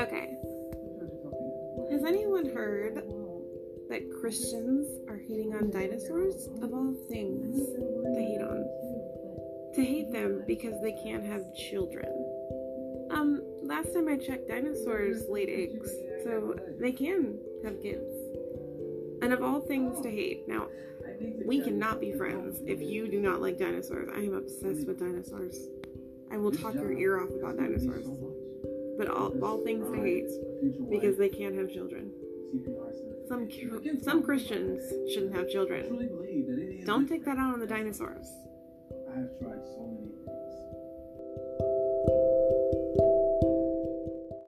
Okay. Has anyone heard that Christians are hating on dinosaurs? Of all things to hate on. To hate them because they can't have children. Um, last time I checked, dinosaurs laid eggs, so they can have kids. And of all things to hate, now, we cannot be friends if you do not like dinosaurs. I am obsessed with dinosaurs. I will talk your ear off about dinosaurs. But all, all things to hate because they can't have children. Some some Christians shouldn't have children. Don't take that out on the dinosaurs. I have tried so many